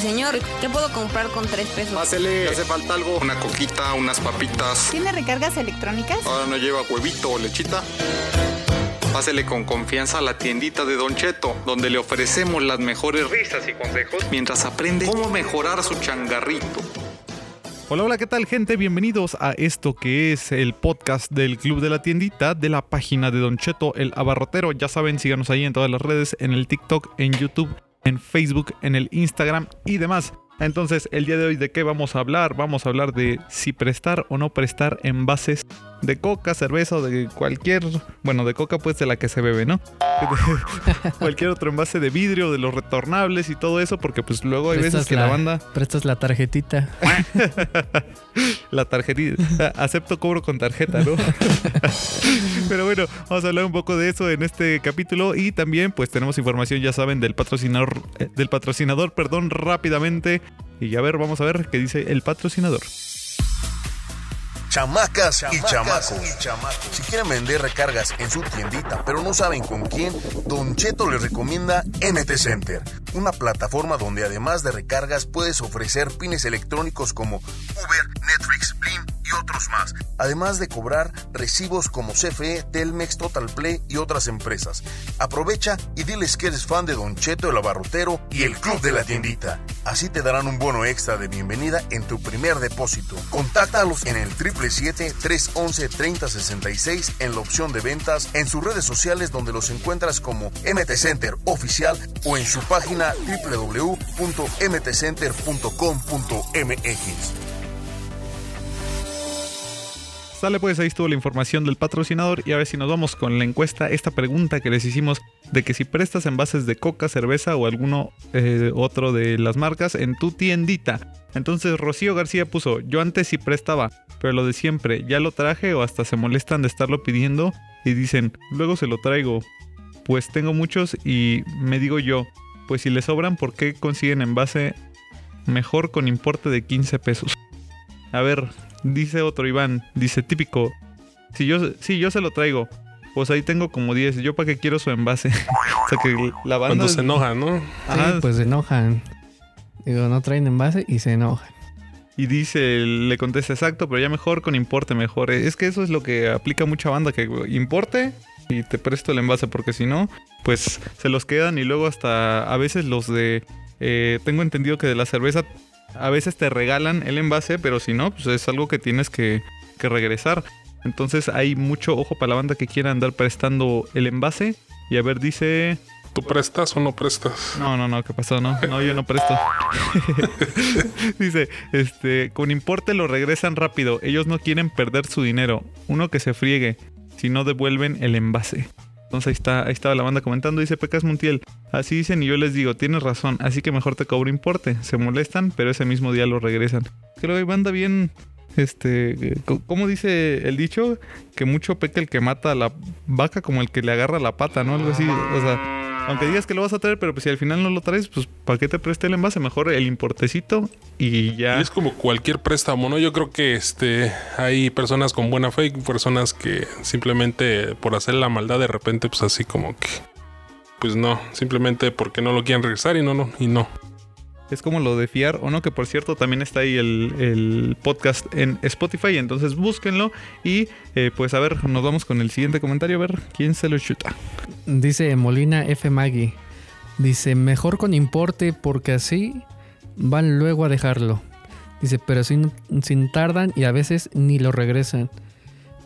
Señor, ¿qué puedo comprar con tres pesos? Pásele, ¿le hace falta algo? Una coquita, unas papitas. ¿Tiene recargas electrónicas? Ahora no lleva huevito o lechita. Pásele con confianza a la tiendita de Don Cheto, donde le ofrecemos las mejores risas y consejos mientras aprende cómo mejorar su changarrito. Hola, hola, ¿qué tal gente? Bienvenidos a esto que es el podcast del Club de la Tiendita de la página de Don Cheto, el abarrotero. Ya saben, síganos ahí en todas las redes, en el TikTok, en YouTube, en Facebook, en el Instagram y demás. Entonces, el día de hoy, ¿de qué vamos a hablar? Vamos a hablar de si prestar o no prestar envases de coca, cerveza o de cualquier, bueno, de coca pues de la que se bebe, ¿no? cualquier otro envase de vidrio, de los retornables y todo eso, porque pues luego hay veces que la, banda... Prestas la tarjetita. la tarjetita. Acepto cobro con tarjeta, ¿no? Pero bueno, vamos a hablar un poco de eso en este capítulo y también pues tenemos información, ya saben, del patrocinador, eh, del patrocinador, perdón, rápidamente. Y a ver, vamos a ver qué dice el patrocinador. Chamacas, y, chamacos. Si quieren vender recargas en su tiendita, pero no saben con quién, Don Cheto les recomienda MT Center, una plataforma donde además de recargas puedes ofrecer pines electrónicos como Uber, Netflix, otros más, además de cobrar recibos como CFE, Telmex, Total Play y otras empresas. Aprovecha y diles que eres fan de Don Cheto el Abarrotero y el Club de la Tiendita. Así te darán un bono extra de bienvenida en tu primer depósito. Contáctalos en el 777-311-3066 en la opción de ventas, en sus redes sociales donde los encuentras como MT Center Oficial o en su página www.mtcenter.com.mx. Sale pues ahí estuvo la información del patrocinador y a ver si nos vamos con la encuesta, esta pregunta que les hicimos de que si prestas envases de coca, cerveza o alguno eh, otro de las marcas en tu tiendita. Entonces Rocío García puso, yo antes sí prestaba, pero lo de siempre, ya lo traje o hasta se molestan de estarlo pidiendo y dicen, luego se lo traigo. Pues tengo muchos y me digo yo, pues si le sobran, ¿por qué consiguen envase mejor con importe de 15 pesos? A ver, Dice otro Iván, dice típico, si yo, si yo se lo traigo, pues ahí tengo como 10, yo para qué quiero su envase. o sea que la banda... Cuando se enojan, ¿no? Ah, pues se enojan. Digo, no traen envase y se enojan. Y dice, le contesta exacto, pero ya mejor con importe mejor. Es que eso es lo que aplica mucha banda, que importe y te presto el envase, porque si no, pues se los quedan y luego hasta a veces los de... Eh, tengo entendido que de la cerveza a veces te regalan el envase, pero si no, pues es algo que tienes que, regresar. Entonces hay mucho ojo para la banda que quiera andar prestando el envase. Y a ver, dice... ¿Tú prestas o no prestas? No, no, no, ¿qué pasó? No, no, yo no presto. dice, este, con importe lo regresan rápido. Ellos no quieren perder su dinero. Uno que se friegue si no devuelven el envase. Entonces ahí está, ahí estaba la banda comentando, dice Pecas Montiel. Así dicen y yo les digo, tienes razón, así que mejor te cobro importe. Se molestan, pero ese mismo día lo regresan. Creo que banda bien, este, ¿cómo dice el dicho? Que mucho peca el que mata a la vaca como el que le agarra la pata, ¿no? Algo así, o sea aunque digas que lo vas a traer, pero pues si al final no lo traes, pues ¿para qué te preste el envase? Mejor el importecito y ya. es como cualquier préstamo, ¿no? Yo creo que este hay personas con buena fe y personas que simplemente por hacer la maldad de repente, pues así como que. Pues no, simplemente porque no lo quieren regresar y no, no, y no. Es como lo de fiar o no, que por cierto también está ahí el, podcast en Spotify, entonces búsquenlo y eh, pues a ver, nos vamos con el siguiente comentario, a ver quién se lo chuta. Dice Molina F. Maggie, dice, mejor con importe porque así van luego a dejarlo. Dice, pero sin, sin tardan y a veces ni lo regresan.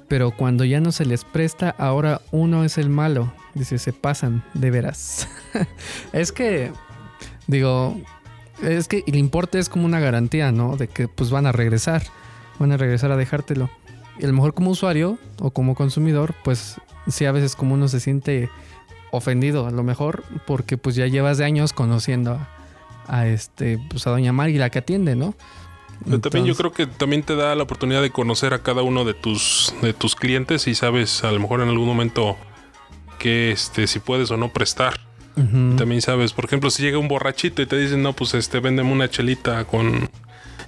Pero cuando ya no se les presta, ahora uno es el malo. Dice, se pasan, de veras. es que, digo, es que el importe es como una garantía, ¿no? De que pues van a regresar, van a regresar a dejártelo. Y a lo mejor como usuario o como consumidor, pues sí a veces como uno se siente ofendido, a lo mejor porque pues ya llevas de años conociendo a, este pues a doña Mari la que atiende, ¿no? Pero también yo creo que también te da la oportunidad de conocer a cada uno de tus de tus clientes y sabes a lo mejor en algún momento que este si puedes o no prestar. También sabes, por ejemplo, si llega un borrachito y te dicen, no, pues este, véndeme una chelita con.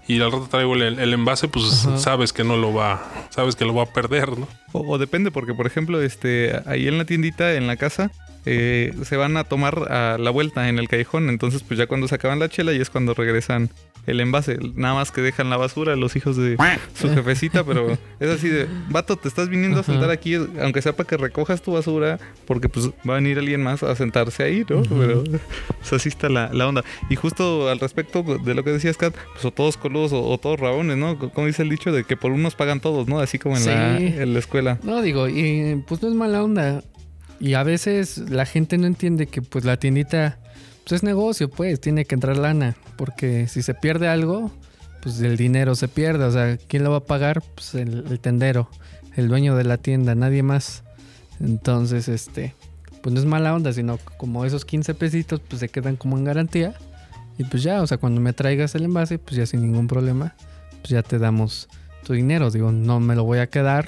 Y al rato traigo el, envase, pues sabes que no lo va, sabes que lo va a perder, ¿no? O, depende, porque por ejemplo, este, ahí en la tiendita, en la casa, eh, se van a tomar a la vuelta en el callejón. Entonces, pues ya cuando se acaban la chela y es cuando regresan el envase. Nada más que dejan la basura los hijos de su jefecita, pero es así de, vato, te estás viniendo a sentar aquí, aunque sea para que recojas tu basura, porque pues va a venir alguien más a sentarse ahí, ¿no? Pero pues, así está la, onda. Y justo al respecto de lo que decías, Kat, pues o todos coludos o, todos rabones, ¿no? Como dice el dicho de que por unos pagan todos, ¿no? Así como en, la, en la escuela. No, digo, y pues no es mala onda. Y a veces la gente no entiende que pues la tiendita pues es negocio, pues, tiene que entrar lana, porque si se pierde algo, pues el dinero se pierde, o sea, ¿quién lo va a pagar? Pues el, tendero, el dueño de la tienda, nadie más. Entonces, este, pues no es mala onda, sino como esos 15 pesitos, pues se quedan como en garantía. Y pues ya, o sea, cuando me traigas el envase, pues ya sin ningún problema, pues ya te damos tu dinero. Digo, no me lo voy a quedar,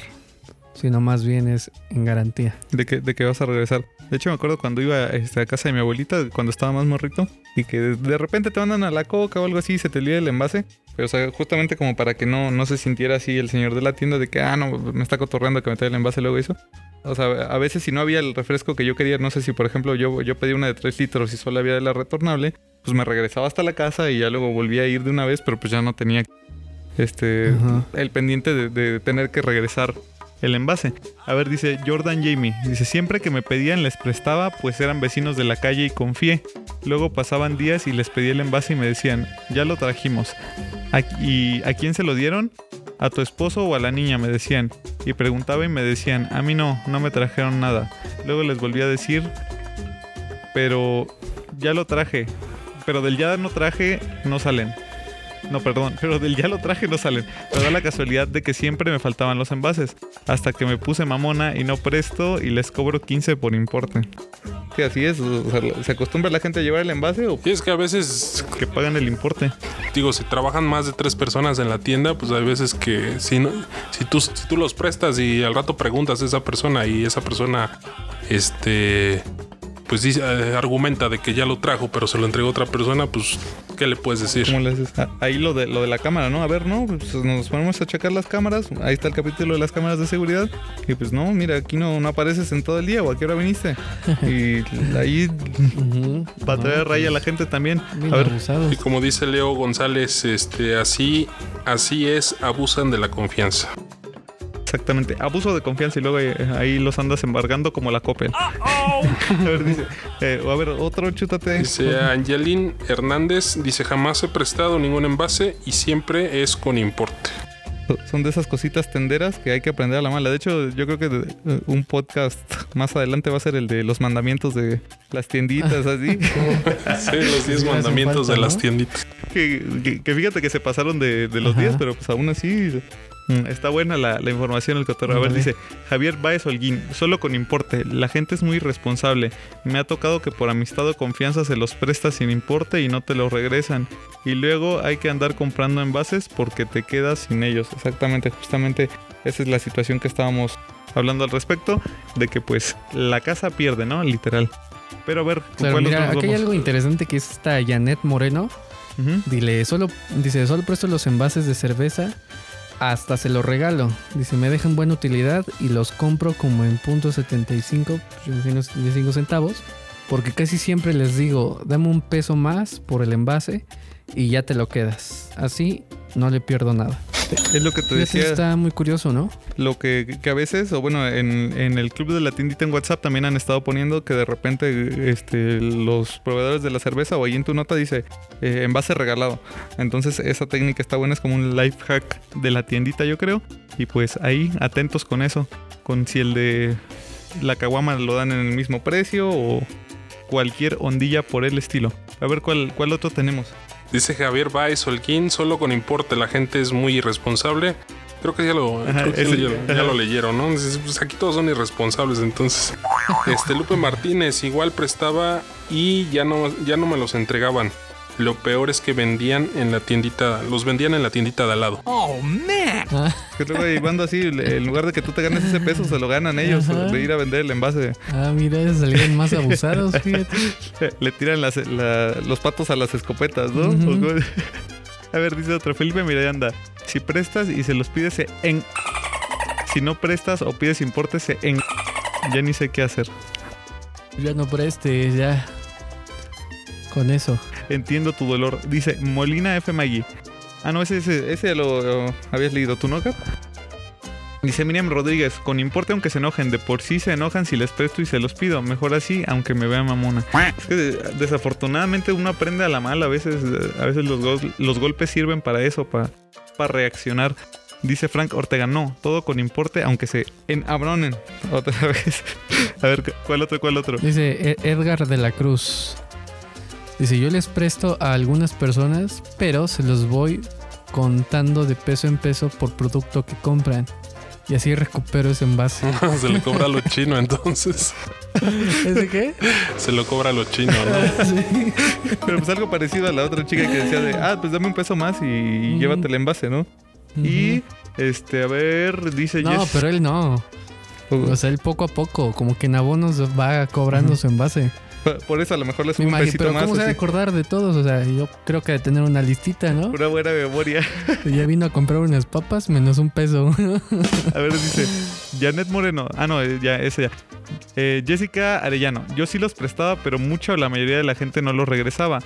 sino más bien es en garantía. De que, de que vas a regresar. De hecho, me acuerdo cuando iba este, a casa de mi abuelita, cuando estaba más morrito, y que de repente te mandan a la coca o algo así y se te lía el envase. Pero, o sea, justamente como para que no, no se sintiera así el señor de la tienda de que, ah, no, me está cotorreando que me trae el envase luego eso. O sea, a veces si no había el refresco que yo quería, no sé si por ejemplo yo, yo pedí una de 3 litros y solo había de la retornable, pues me regresaba hasta la casa y ya luego volvía a ir de una vez, pero pues ya no tenía este el pendiente de, de tener que regresar el envase. A ver, dice Jordan Jamie. Dice, siempre que me pedían les prestaba, pues eran vecinos de la calle y confié. Luego pasaban días y les pedí el envase y me decían, ya lo trajimos. ¿Y a quién se lo dieron? A tu esposo o a la niña, me decían. Y preguntaba y me decían, a mí no, no me trajeron nada. Luego les volví a decir, pero ya lo traje. Pero del ya no traje, no salen. No, perdón, pero del ya lo traje no salen. Pero da la casualidad de que siempre me faltaban los envases. Hasta que me puse mamona y no presto y les cobro 15 por importe. Sí, así es. ¿Se acostumbra la gente a llevar el envase o...? Y es que a veces... Que pagan el importe. Digo, si trabajan más de tres personas en la tienda, pues hay veces que si, no, si, tú, si tú los prestas y al rato preguntas a esa persona y esa persona, este pues dice, eh, argumenta de que ya lo trajo, pero se lo entregó otra persona, pues, ¿qué le puedes decir? ¿Cómo le ah, Ahí lo de, lo de la cámara, ¿no? A ver, ¿no? Pues nos ponemos a checar las cámaras. Ahí está el capítulo de las cámaras de seguridad. Y pues, no, mira, aquí no, no apareces en todo el día o a qué hora viniste. Y ahí va a traer raya a la gente también. A ver. Y como dice Leo González, este, así, así es, abusan de la confianza. Exactamente. Abuso de confianza y luego ahí, los andas embargando como la Coppel. a ver, dice. Eh, a ver, otro chútate. Dice Angelín Hernández. Dice: Jamás he prestado ningún envase y siempre es con importe. Son de esas cositas tenderas que hay que aprender a la mala. De hecho, yo creo que eh, un podcast más adelante va a ser el de los mandamientos de las tienditas, así. sí, los 10 mandamientos de las tienditas. Que, fíjate que se pasaron de, los 10, pero pues aún así está buena la, información el cotorreo. A ver, dice Javier Baez Holguín, solo con importe. La gente es muy irresponsable. Me ha tocado que por amistad o confianza se los presta sin importe y no te los regresan. Y luego hay que andar comprando envases porque te quedas sin ellos. Exactamente, justamente esa es la situación que estábamos hablando al respecto. De que pues la casa pierde, ¿no? Literal. Pero a ver, mira, aquí hay algo interesante que es esta Janet Moreno. Dile, solo, dice, solo presto los envases de cerveza hasta se los regalo. Dice, me dejan buena utilidad y los compro como en punto 75, 75 centavos. Porque casi siempre les digo, dame un peso más por el envase y ya te lo quedas. Así no le pierdo nada. Es lo que te decía. Está muy curioso, ¿no? Lo que, a veces, o bueno, en, el club de la tiendita en WhatsApp también han estado poniendo que de repente este, los proveedores de la cerveza o ahí en tu nota dice eh, envase regalado. Entonces esa técnica está buena, es como un life hack de la tiendita, yo creo. Y pues ahí atentos con eso, con si el de la caguama lo dan en el mismo precio o cualquier ondilla por el estilo. A ver cuál, cuál otro tenemos. Dice Javier Baez Holguín, solo con importe la gente es muy irresponsable. Creo que ya lo, ya, lo leyeron, ¿no? Pues aquí todos son irresponsables, entonces. Este Lupe Martínez igual prestaba y ya no, ya no me los entregaban. Lo peor es que vendían en la tiendita, los vendían en la tiendita de al lado. Oh, man. Que luego así, en lugar de que tú te ganes ese peso, se lo ganan ellos de ir a vender el envase. Ah, mira, salían más abusados, fíjate. Le tiran los patos a las escopetas, ¿no? a ver, dice otro, Felipe Miranda. Si prestas y se los pides en... Si no prestas o pides importe, en... Ya ni sé qué hacer. Ya no prestes, ya. Con eso. Entiendo tu dolor. Dice Molina F. Magui. Ah, no, ese, ese, lo, habías leído. ¿Tú no, Cap? Dice Miriam Rodríguez, con importe aunque se enojen, de por sí se enojan si les presto y se los pido. Mejor así, aunque me vea mamona. Es que de- desafortunadamente uno aprende a la mala. A veces, a veces los, los golpes sirven para eso, para, para reaccionar. Dice Frank Ortega, no, todo con importe, aunque se enabronen. Otra vez. A ver, ¿cuál otro, cuál otro? Dice E- Edgar de la Cruz. Dice, yo les presto a algunas personas, pero se los voy contando de peso en peso por producto que compran. Y así recupero ese envase. se le cobra a lo chino, entonces. ¿Ese qué? Se lo cobra a lo chino, ¿no? Sí. Pero pues algo parecido a la otra chica que decía de, ah, pues dame un peso más y, llévate el envase, ¿no? Y, este, a ver, dice No, pero él no. O sea, él poco a poco, como que en abonos va cobrando su envase. Por- eso a lo mejor le Me subo un imagino, pesito pero más. ¿cómo se va a acordar de todos? O sea, yo creo que de tener una listita, ¿no? Una buena memoria. Ya vino a comprar unas papas menos un peso. A ver, dice Janet Moreno. Ah, no, eh, ya, ese ya. Eh, Jessica Arellano. Yo sí los prestaba, pero mucha o la mayoría de la gente no los regresaba.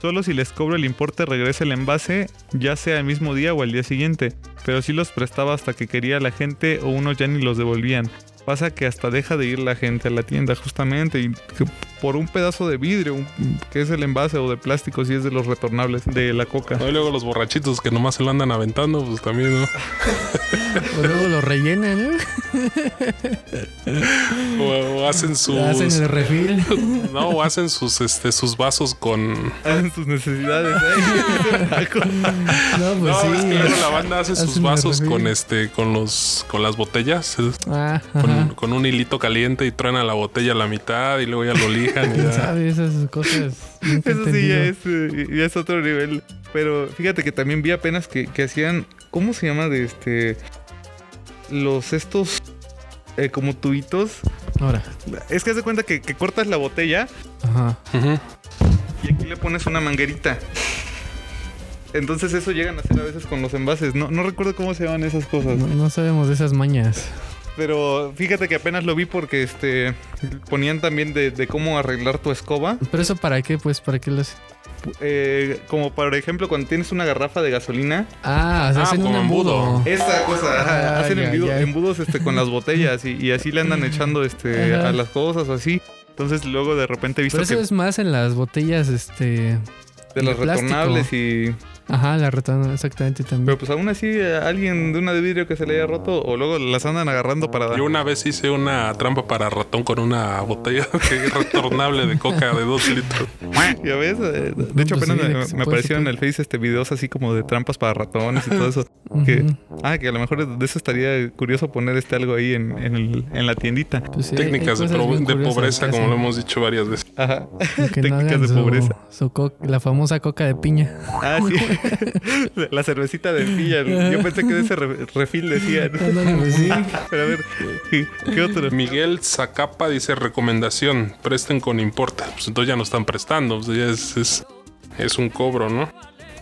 Solo si les cobro el importe regresa el envase, ya sea el mismo día o al día siguiente. Pero sí los prestaba hasta que quería la gente o unos ya ni los devolvían. Pasa que hasta deja de ir la gente a la tienda justamente y que por un pedazo de vidrio, un- que es el envase o de plástico, si es de los retornables, de la coca. No, y luego los borrachitos que nomás se lo andan aventando, pues también, ¿no? o luego lo rellenan, ¿no? O, o hacen sus. Hacen el refil. No, o hacen sus, este, sus vasos con. Hacen sus necesidades. ¿eh? No, pues no, sí. es que luego la banda hace sus Hacen vasos con este, con los, con las botellas, eh, Ah, con, con un hilito caliente y truena la botella a la mitad y luego ya lo lijan y ¿Quién ya. sabe esas cosas? Eso sí ya es, eh, ya es otro nivel. Pero fíjate que también vi apenas que, que hacían. ¿Cómo se llama? De este. Los estos. eh, como tubitos. Ahora. Es que haz de cuenta que, que cortas la botella Ajá. Y aquí le pones una manguerita. Entonces eso llegan a hacer a veces con los envases. No, no recuerdo cómo se llaman esas cosas. No, no sabemos de esas mañas. Pero fíjate que apenas lo vi porque este ponían también de, de cómo arreglar tu escoba. ¿Pero eso para qué? Pues, ¿para qué lo hacen? Eh, como por ejemplo cuando tienes una garrafa de gasolina. Ah, o sea, Ah, hacen un como embudo. embudo. Esa cosa, Ah, hacen ya, embudo- ya. embudos este, con las botellas y, y así le andan echando este, Ajá. a las cosas o así. Entonces luego de repente he visto Pero eso que es más en las botellas, este... de las plástico. retornables y... Ajá, la retorno, exactamente también. Pero pues aún así eh, alguien de una de vidrio que se le haya roto o luego las andan agarrando para... Yo una vez hice una trampa para ratón con una botella que es retornable de coca de dos litros. Ya ves, Eh, de hecho pues apenas sí, me, me aparecieron en el Face este videos así como de trampas para ratones y todo eso. que, Ujú. Ah, que a lo mejor de eso estaría curioso poner este algo ahí en, en, el- en la tiendita. Pues sí, Técnicas de, pobreza, como lo hemos dicho varias veces. Ajá. No Técnicas de su- pobreza. su co- la famosa coca de piña. Ah, sí. la cervecita de pilla. Yo pensé que de ese re- refil decía. pues. Pero a ver, ¿qué, otro? Miguel Zacapa dice recomendación, presten con importe. Pues entonces ya no están prestando, pues ya es, es, es un cobro, ¿no?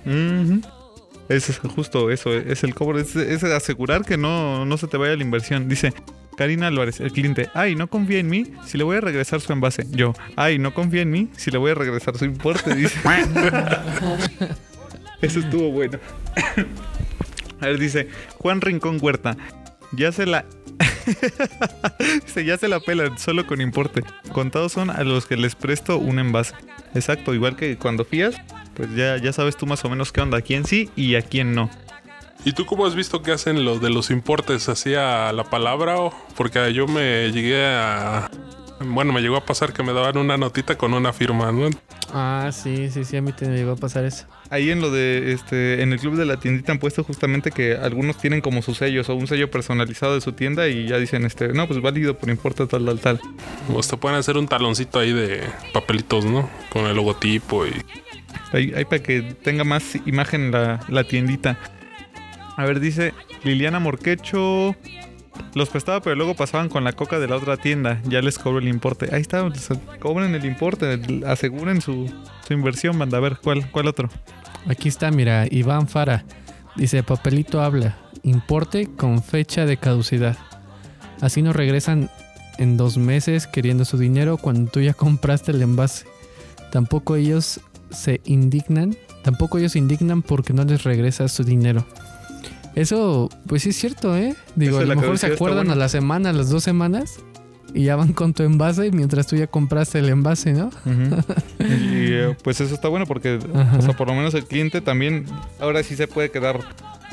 Ujú. Es justo eso, es el cobro, es, asegurar que no, no se te vaya la inversión. Dice Karina Álvarez, el cliente, ay, no confía en mí si le voy a regresar su envase. Yo, ay, no confía en mí si le voy a regresar su importe. Dice. eso estuvo bueno. a ver, dice Juan Rincón Huerta, ya se la... Dice, ya se la pelan, solo con importe. Contados son a los que les presto un envase. Exacto, igual que cuando fías, pues ya, ya sabes tú más o menos qué onda, a quién sí y a quién no. ¿Y tú cómo has visto que hacen los de los importes así a la palabra? o? Porque yo me llegué a... Bueno, me llegó a pasar que me daban una notita con una firma, ¿no? Ah, sí, sí, sí, a mí te me llegó a pasar eso. Ahí en lo de este, en el club de la tiendita han puesto justamente que algunos tienen como sus sellos o un sello personalizado de su tienda y ya dicen este, no, pues válido por importe tal, tal, tal. O te pueden hacer un taloncito ahí de papelitos, ¿no? Con el logotipo y... Ahí, ahí para que tenga más imagen la, la tiendita. A ver, dice Liliana Morquecho. Los prestaba, pero luego pasaban con la coca de la otra tienda. Ya les cobro el importe. Ahí está, cobren el importe, aseguren su, su inversión, banda. A ver, ¿cuál, cuál otro? Aquí está, mira, Iván Fara. Dice, papelito habla. Importe con fecha de caducidad. Así no regresan en dos meses queriendo su dinero cuando tú ya compraste el envase. Tampoco ellos se indignan, tampoco ellos se indignan porque no les regresa su dinero. Eso, pues sí es cierto, ¿eh? Digo, Eso a lo mejor se acuerdan bueno. a la semana, a las dos semanas, y ya van con tu envase mientras tú ya compraste el envase, ¿no? Y eh, pues eso está bueno porque, Ajá. o sea, por lo menos el cliente también, ahora sí se puede quedar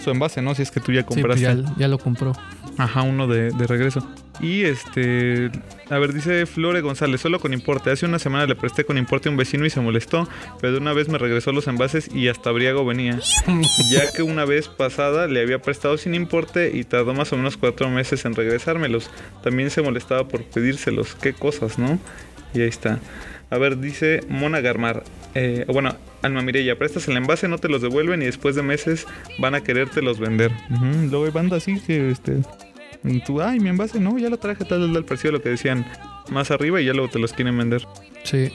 su envase, ¿no? Si es que tú ya Sí, pues compraste. ya, ya lo compró. Ajá, uno de, de regreso. Y este, a ver, dice Flore González, solo con importe. Hace una semana le presté con importe a un vecino y se molestó, pero de una vez me regresó los envases y hasta briago venía. ya que una vez pasada le había prestado sin importe y tardó más o menos cuatro meses en regresármelos. También se molestaba por pedírselos. Qué cosas, ¿no? Y ahí está. A ver, dice Mona Garmar. eh, bueno, Alma Mireya, prestas el envase, no te los devuelven y después de meses van a querértelos vender. Ujú, Luego hay banda así que este. Tú, ay, mi envase, no, ya lo traje tal, tal, parecido a lo que decían más arriba y ya luego te los quieren vender. Sí.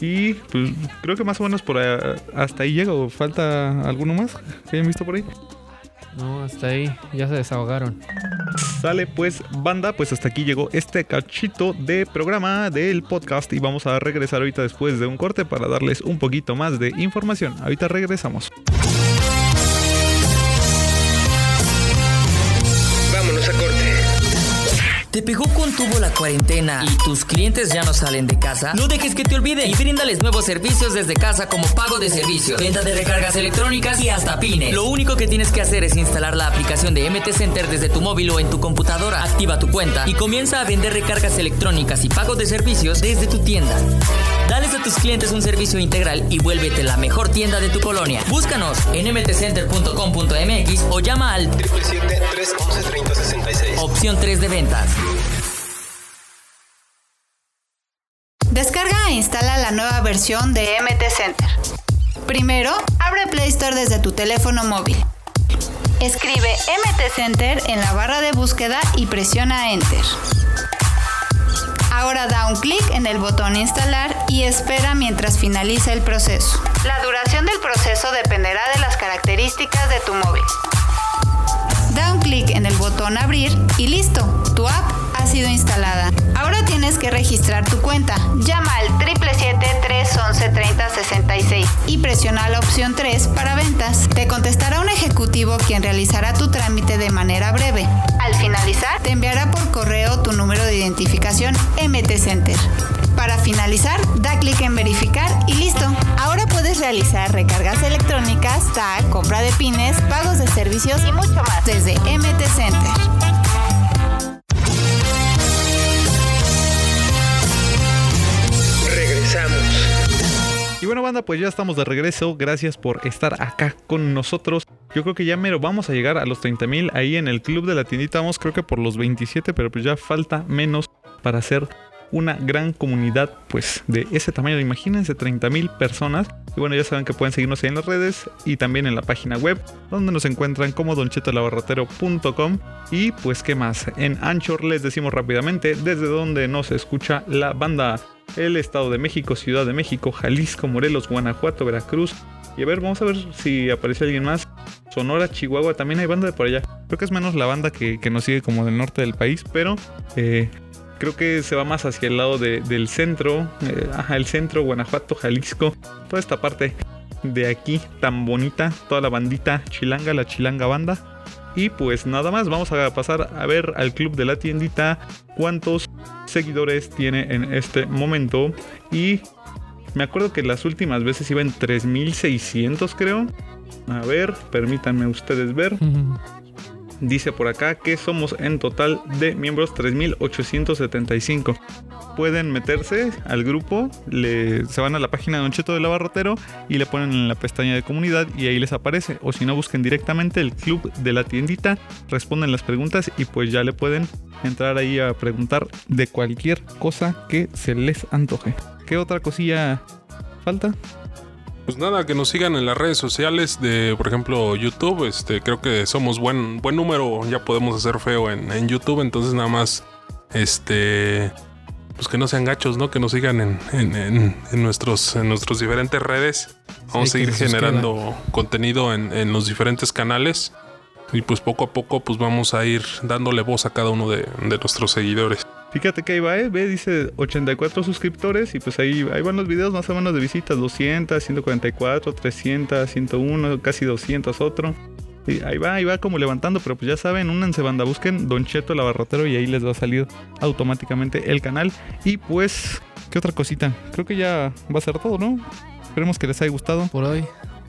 Y pues creo que más o menos por ahí- hasta ahí llega o falta alguno más que hayan visto por ahí. No, hasta ahí. Ya se desahogaron. Sale pues banda, pues hasta aquí llegó este cachito de programa del podcast y vamos a regresar ahorita después de un corte para darles un poquito más de información. Ahorita regresamos. ¿Te pegó con tubo la cuarentena y tus clientes ya no salen de casa? No dejes que te olviden y bríndales nuevos servicios desde casa como pago de servicios, venta de recargas electrónicas y hasta pines. Lo único que tienes que hacer es instalar la aplicación de MT Center desde tu móvil o en tu computadora, activa tu cuenta y comienza a vender recargas electrónicas y pago de servicios desde tu tienda. Dales a tus clientes un servicio integral y vuélvete la mejor tienda de tu colonia. Búscanos en mtcenter.com.mx o llama al 777-311-3066. Opción 3 de ventas. Descarga e instala la nueva versión de MT Center. Primero, abre Play Store desde tu teléfono móvil. Escribe MT Center en la barra de búsqueda y presiona Enter. Ahora da un clic en el botón Instalar y espera mientras finaliza el proceso. La duración del proceso dependerá de las características de tu móvil. Da un clic en el botón Abrir y listo, tu app ha sido instalada. Ahora tienes que registrar tu cuenta. Llama al 777-311-3066 y presiona la opción 3 para ventas. Te contestará un ejecutivo quien realizará tu trámite de manera breve. Al finalizar, te enviará por correo tu número de identificación MT Center. Para finalizar, da clic en verificar y listo. Ahora puedes realizar recargas electrónicas, tag, compra de pines, pagos de servicios y mucho más desde MT Center. Bueno, banda, pues ya estamos de regreso. Gracias por estar acá con nosotros. Yo creo que ya mero vamos a llegar a los 30 mil ahí en el club de la tiendita. Vamos, creo que por los 27, pero pues ya falta menos para hacer una gran comunidad, pues de ese tamaño. Imagínense 30 mil personas. Y bueno, ya saben que pueden seguirnos ahí en las redes y también en la página web, donde nos encuentran como donchetolabarratero.com. Y pues, ¿qué más? En Anchor les decimos rápidamente desde donde nos escucha la banda. El Estado de México, Ciudad de México, Jalisco, Morelos, Guanajuato, Veracruz. Y a ver, vamos a ver si aparece alguien más. Sonora, Chihuahua, también hay banda de por allá. Creo que es menos la banda que, que nos sigue como del norte del país, pero eh, creo que se va más hacia el lado de- del centro. eh, ajá, el centro, Guanajuato, Jalisco. Toda esta parte de aquí tan bonita. Toda la bandita chilanga, la chilanga banda. Y pues nada más, vamos a pasar a ver al club de la tiendita cuántos seguidores tiene en este momento. Y me acuerdo que las últimas veces iba en 3600 creo. A ver, permítanme ustedes ver. Dice por acá que somos en total de miembros 3875. Pueden meterse al grupo, le, se van a la página de Don Cheto del Abarrotero y le ponen en la pestaña de comunidad y ahí les aparece. O si no, busquen directamente el club de la tiendita, responden las preguntas y pues ya le pueden entrar ahí a preguntar de cualquier cosa que se les antoje. ¿Qué otra cosilla falta? Pues nada, que nos sigan en las redes sociales de, por ejemplo, YouTube. Este, creo que somos buen, buen número, ya podemos hacer feo en, en YouTube, entonces nada más, este, pues que no sean gachos, ¿no? Que nos sigan en, en, en- en nuestros, en nuestros diferentes redes. Vamos Sí, a seguir suscriban. generando contenido en, en los diferentes canales. Y pues poco a poco pues vamos a ir dándole voz a cada uno de, de nuestros seguidores. Fíjate que ahí va, ¿eh? Dice 84 suscriptores y pues ahí, ahí van los videos más o menos de visitas, 200, 144, 300, 101, casi 200 otro. Y ahí va, ahí va como levantando, pero pues ya saben, únanse banda, busquen Don Cheto el Abarrotero y ahí les va a salir automáticamente el canal. Y pues, ¿qué otra cosita? Creo que ya va a ser todo, ¿no? Esperemos que les haya gustado. Por hoy.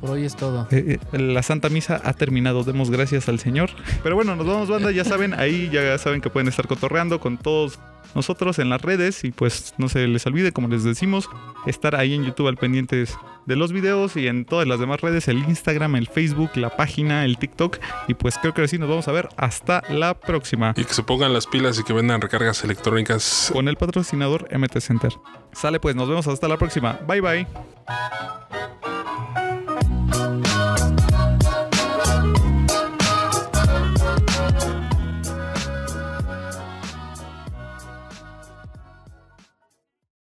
Por hoy es todo. Eh, eh, la Santa Misa ha terminado, demos gracias al Señor. Pero bueno, nos vamos banda, ya saben, ahí ya saben que pueden estar cotorreando con todos nosotros en las redes y pues no se les olvide, como les decimos, estar ahí en YouTube al pendientes de los videos y en todas las demás redes, el Instagram, el Facebook, la página, el TikTok y pues creo que así nos vamos a ver hasta la próxima. Y que se pongan las pilas y que vendan recargas electrónicas con el patrocinador MT Center. Sale pues, nos vemos hasta la próxima. Bye bye.